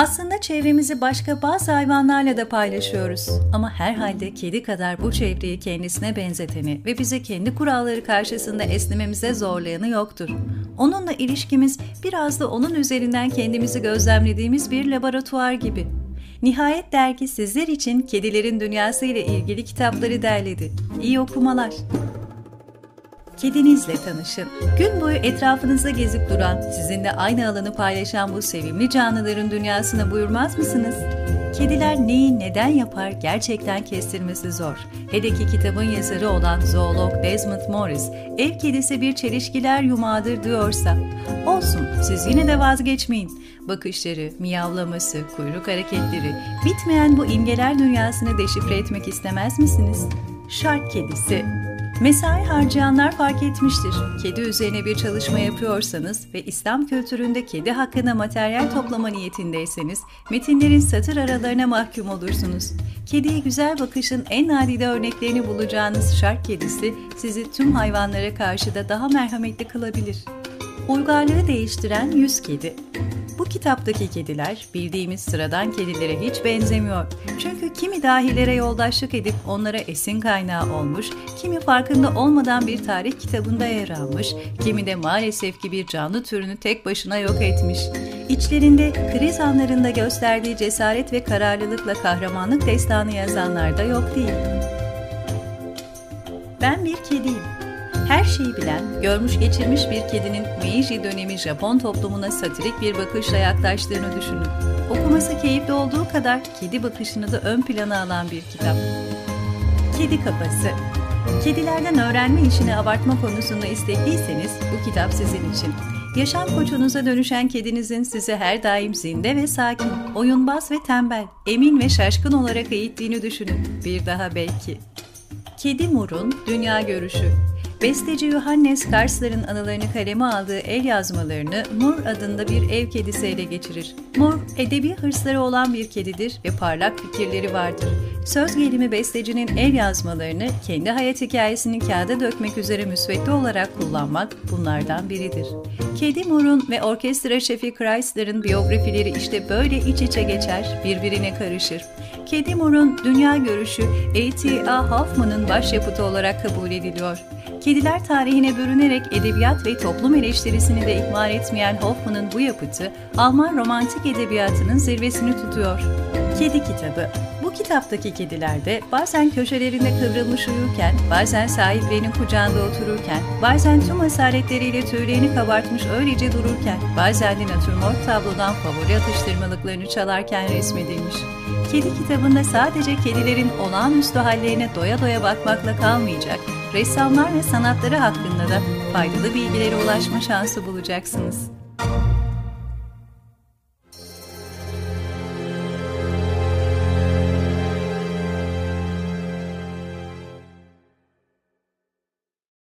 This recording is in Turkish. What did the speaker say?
Aslında çevremizi başka bazı hayvanlarla da paylaşıyoruz. Ama herhalde kedi kadar bu çevreyi kendisine benzeteni ve bizi kendi kuralları karşısında esnememize zorlayanı yoktur. Onunla ilişkimiz biraz da onun üzerinden kendimizi gözlemlediğimiz bir laboratuvar gibi. Nihayet dergi sizler için kedilerin dünyası ile ilgili kitapları derledi. İyi okumalar. Kedinizle tanışın. Gün boyu etrafınızda gezip duran, sizinle aynı alanı paylaşan bu sevimli canlıların dünyasına buyurmaz mısınız? Kediler neyi neden yapar gerçekten kestirmesi zor. Hele ki kitabın yazarı olan zoolog Desmond Morris, ev kedisi bir çelişkiler yumağıdır diyorsa, olsun siz yine de vazgeçmeyin. Bakışları, miyavlaması, kuyruk hareketleri, bitmeyen bu imgeler dünyasını deşifre etmek istemez misiniz? Şark kedisi Mesai harcayanlar fark etmiştir. Kedi üzerine bir çalışma yapıyorsanız ve İslam kültüründe kedi hakkında materyal toplama niyetindeyseniz metinlerin satır aralarına mahkum olursunuz. Kediye güzel bakışın en nadide örneklerini bulacağınız şark kedisi sizi tüm hayvanlara karşı da daha merhametli kılabilir. Uygarlığı değiştiren yüz kedi bu kitaptaki kediler bildiğimiz sıradan kedilere hiç benzemiyor. Çünkü kimi dahilere yoldaşlık edip onlara esin kaynağı olmuş, kimi farkında olmadan bir tarih kitabında yer almış, kimi de maalesef ki bir canlı türünü tek başına yok etmiş. İçlerinde kriz anlarında gösterdiği cesaret ve kararlılıkla kahramanlık destanı yazanlar da yok değil. Ben bir kediyim. Her şeyi bilen, görmüş geçirmiş bir kedinin Meiji dönemi Japon toplumuna satirik bir bakışla yaklaştığını düşünün. Okuması keyifli olduğu kadar kedi bakışını da ön plana alan bir kitap. Kedi Kafası Kedilerden öğrenme işini abartma konusunda istekliyseniz bu kitap sizin için. Yaşam koçunuza dönüşen kedinizin sizi her daim zinde ve sakin, oyunbaz ve tembel, emin ve şaşkın olarak eğittiğini düşünün. Bir daha belki. Kedi Mur'un Dünya Görüşü Besteci Johannes Karsler'ın anılarını kaleme aldığı el yazmalarını Mur adında bir ev kedisi ele geçirir. Mur, edebi hırsları olan bir kedidir ve parlak fikirleri vardır. Söz gelimi bestecinin el yazmalarını kendi hayat hikayesini kağıda dökmek üzere müsvedde olarak kullanmak bunlardan biridir. Kedi Mur'un ve orkestra şefi Chrysler'ın biyografileri işte böyle iç içe geçer, birbirine karışır. Kedi Mur'un dünya görüşü A.T.A. Hoffman'ın başyapıtı olarak kabul ediliyor. Kediler tarihine bürünerek edebiyat ve toplum eleştirisini de ihmal etmeyen Hoffman'ın bu yapıtı Alman romantik edebiyatının zirvesini tutuyor. Kedi kitabı bu kitaptaki kediler de bazen köşelerinde kıvrılmış uyurken, bazen sahiplerinin kucağında otururken, bazen tüm asaretleriyle tüylerini kabartmış öylece dururken, bazen de natürmort tablodan favori atıştırmalıklarını çalarken resmedilmiş. Kedi kitabında sadece kedilerin olağanüstü hallerine doya doya bakmakla kalmayacak, ressamlar ve sanatları hakkında da faydalı bilgilere ulaşma şansı bulacaksınız.